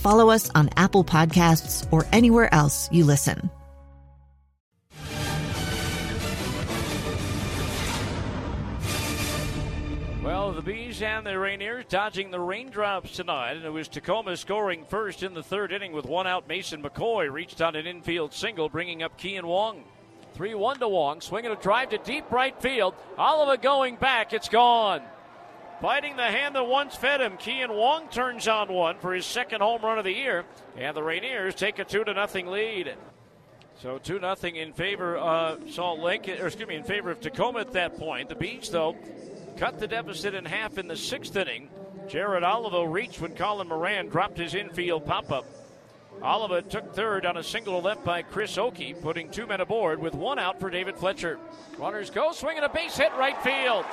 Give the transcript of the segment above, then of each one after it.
follow us on Apple Podcasts, or anywhere else you listen. Well, the Bees and the Rainiers dodging the raindrops tonight, and it was Tacoma scoring first in the third inning with one out. Mason McCoy reached on an infield single, bringing up Kean Wong. 3 1 to Wong, swinging a drive to deep right field. Oliva going back, it's gone. Biting the hand that once fed him, Kean Wong turns on one for his second home run of the year, and the Rainiers take a 2 to nothing lead. So 2 nothing in favor of Salt Lake, or excuse me, in favor of Tacoma at that point. The Bees, though, cut the deficit in half in the sixth inning. Jared Oliva reached when Colin Moran dropped his infield pop up. Oliva took third on a single left by Chris Okey, putting two men aboard with one out for David Fletcher. Runners go, swinging a base hit right field.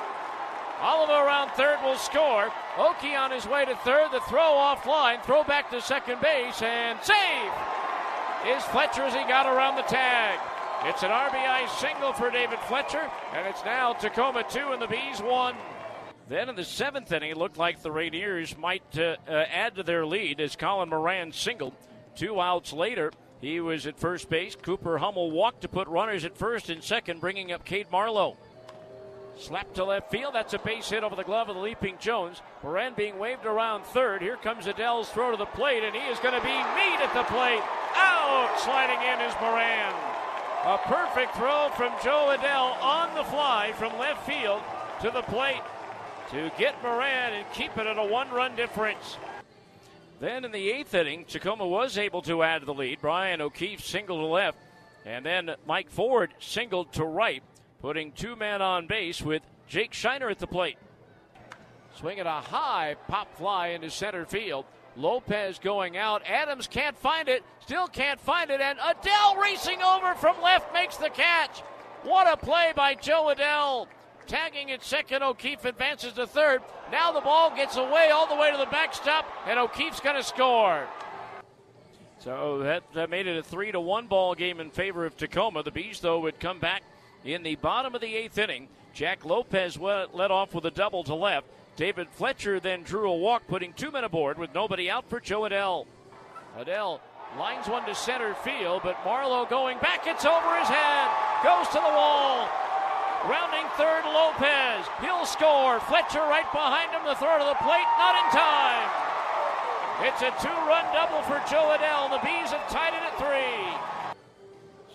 Oliva around third will score. Okey on his way to third. The throw offline, throw back to second base, and save is Fletcher as he got around the tag. It's an RBI single for David Fletcher, and it's now Tacoma 2 and the Bees 1. Then in the seventh inning, it looked like the Rainiers might uh, uh, add to their lead as Colin Moran singled. Two outs later, he was at first base. Cooper Hummel walked to put runners at first and second, bringing up Cade Marlowe. Slap to left field. That's a base hit over the glove of the leaping Jones. Moran being waved around third. Here comes Adell's throw to the plate, and he is going to be meat at the plate. Out! Sliding in is Moran. A perfect throw from Jo Adell on the fly from left field to the plate to get Moran and keep it at a one run difference. Then in the eighth inning, Tacoma was able to add to the lead. Brian O'Keefe singled to left, and then Mike Ford singled to right, putting two men on base with Jake Scheiner at the plate. Swinging a high pop fly into center field. Lopez going out. Adams can't find it. Still can't find it. And Adell racing over from left makes the catch. What a play by Jo Adell. Tagging at second, O'Keefe advances to third. Now the ball gets away all the way to the backstop, and O'Keefe's going to score. So that, that made it a three to one ball game in favor of Tacoma. The Bees, though, would come back in the bottom of the eighth inning. Jack Lopez led off with a double to left. David Fletcher then drew a walk, putting two men aboard with nobody out for Jo Adell. Adell lines one to center field, but Marlowe going back. It's over his head. Goes to the wall. Rounding third, Lopez. He'll score. Fletcher right behind him. The throw to the plate, not in time. It's a two run double for Jo Adell. The Bees have tied it at three.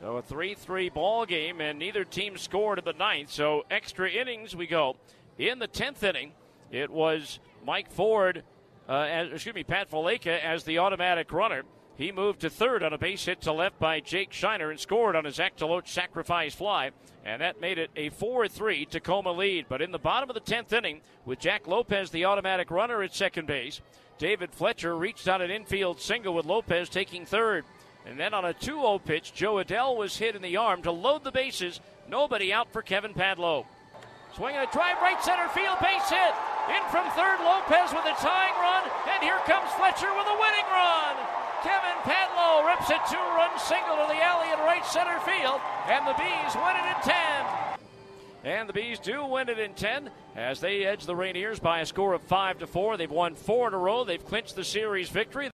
So a 3 3 ball game, and neither team scored in the ninth. So extra innings we go. In the 10th inning, it was Mike Ford, uh, as, excuse me, Pat Valaika as the automatic runner. He moved to third on a base hit to left by Jake Scheiner and scored on his Deloach sacrifice fly, and that made it a 4 3 Tacoma lead. But in the bottom of the 10th inning, with Jack Lopez, the automatic runner at second base, David Fletcher reached out an infield single with Lopez taking third. And then on a 2 0 pitch, Jo Adell was hit in the arm to load the bases. Nobody out for Kevin Padlo. Swinging a drive right center field, base hit. In from third, Lopez with a tying run, and here comes Fletcher with a winning run. Kevin Padlo rips a two-run single to the alley in right center field, and the Bees win it in 10. And the Bees do win it in 10 as they edge the Rainiers by a score of 5 to 4. They've won four in a row. They've clinched the series victory.